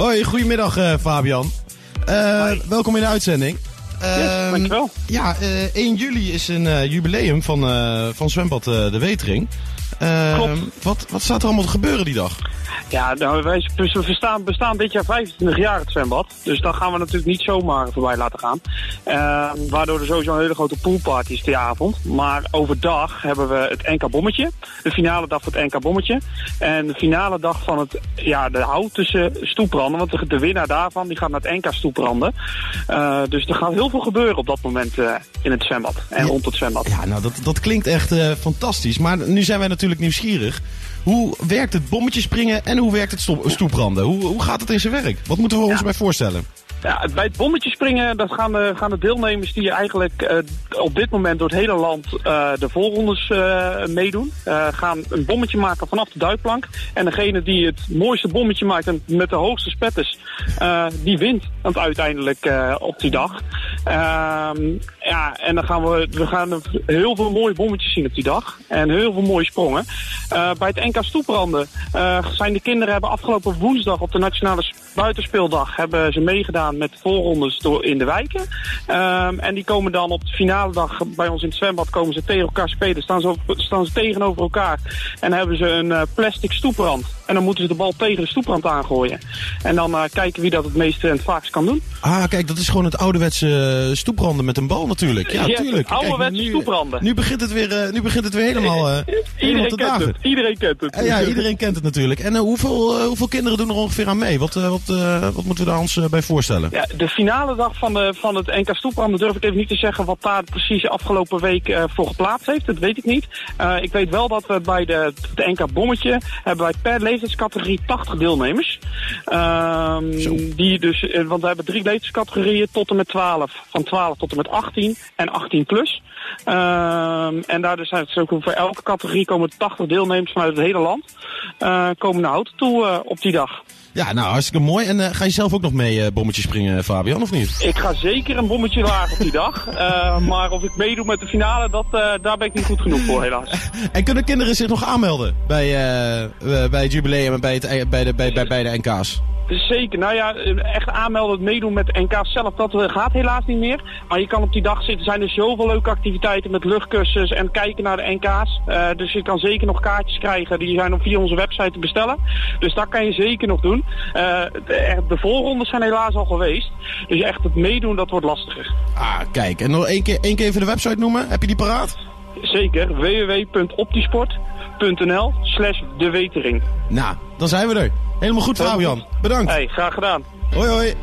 Hoi, goedemiddag uh, Fabian. Uh, welkom in de uitzending. Yes, dankjewel. Ja, 1 juli is een jubileum van, van Zwembad De Wetering. Klopt. Wat, wat staat er allemaal te gebeuren die dag? Ja, nou, wij we bestaan, bestaan dit jaar 25 jaar het zwembad. Dus dan gaan we natuurlijk niet zomaar voorbij laten gaan. Uh, waardoor er sowieso een hele grote poolparty is die avond. Maar overdag hebben we het NK Bommetje. De finale dag van het NK Bommetje. En de finale dag van het, ja, de hout tussen stoepranden. Want de, de, winnaar daarvan die gaat naar het NK stoepranden. Uh, dus er gaat heel veel gebeuren op dat moment uh, in het zwembad. En rond het zwembad. Ja, nou dat, dat klinkt echt uh, fantastisch. Maar nu zijn wij natuurlijk nieuwsgierig. Hoe werkt het bommetje springen en hoe werkt het stoepranden? Hoe, hoe gaat het in zijn werk? Wat moeten we ons bij voorstellen? Ja, bij het bommetje springen dat gaan, de, gaan de deelnemers die eigenlijk uh, op dit moment door het hele land uh, de voorrondes uh, meedoen. gaan een bommetje maken vanaf de duikplank. En degene die het mooiste bommetje maakt en met de hoogste spetters, die wint het uiteindelijk op die dag. Ehm, ja, en dan gaan we, we gaan heel veel mooie bommetjes zien op die dag. En heel veel mooie sprongen. bij het NK Stoepranden zijn de kinderen hebben afgelopen woensdag op de Nationale Buitenspeeldag hebben ze meegedaan met voorrondes door in de wijken. Um, en die komen dan op de finale dag bij ons in het zwembad komen ze tegen elkaar spelen. Staan ze, staan ze tegenover elkaar en hebben ze een uh, plastic stoeprand. En dan moeten ze de bal tegen de stoeprand aangooien. En dan kijken wie dat het meeste en het vaakst kan doen. Ah, kijk, dat is gewoon het ouderwetse stoepranden met een bal natuurlijk. Ja, tuurlijk. Ouderwetse stoepranden. Nu begint het weer, uh, nu begint het weer helemaal, uh, iedereen kent het. Iedereen kent het. ja, iedereen kent het natuurlijk. En hoeveel, hoeveel kinderen doen er ongeveer aan mee? Wat, wat, wat moeten we daar ons bij voorstellen? Ja, de finale dag van, de, van het NK Stoepranden durf ik even niet te zeggen wat daar precies afgelopen week voor geplaatst heeft. Dat weet ik niet. ik weet wel dat we bij de, de NK Bommetje hebben wij per leeftijdscategorie 80 deelnemers. Um, die dus, want we hebben drie leeftijdscategorieën tot en met 12. Van 12 tot en met 18 en 18 plus. Um, en daar dus zijn het ook voor elke categorie komen 80 deelnemers vanuit het hele land. Uh, komen naar Houten toe uh, op die dag. Ja, nou hartstikke mooi. En uh, ga je zelf ook nog mee uh, bommetje springen, Fabian, of niet? Ik ga zeker een bommetje wagen op die dag. Maar of ik meedoe met de finale, dat, daar ben ik niet goed genoeg voor, helaas. en kunnen kinderen zich nog aanmelden bij, bij het jubileum en bij, het, bij, de, bij, bij, bij de NK's? Zeker. Nou ja, echt aanmelden, meedoen met NK zelf, dat gaat helaas niet meer. Maar je kan op die dag zitten. Er zijn er zoveel leuke activiteiten met luchtkussens en kijken naar de NK's. Uh, dus je kan zeker nog kaartjes krijgen. Die zijn op via onze website te bestellen. Dus dat kan je zeker nog doen. Uh, de, de voorrondes zijn helaas al geweest. Dus echt het meedoen, dat wordt lastiger. Ah, kijk. En nog één keer, één keer even de website noemen. Heb je die paraat? Zeker. www.optisport.nl slash de wetering. Nou, dan zijn we er. Helemaal goed, Fabian. Bedankt. Hey, graag gedaan. Hoi, hoi.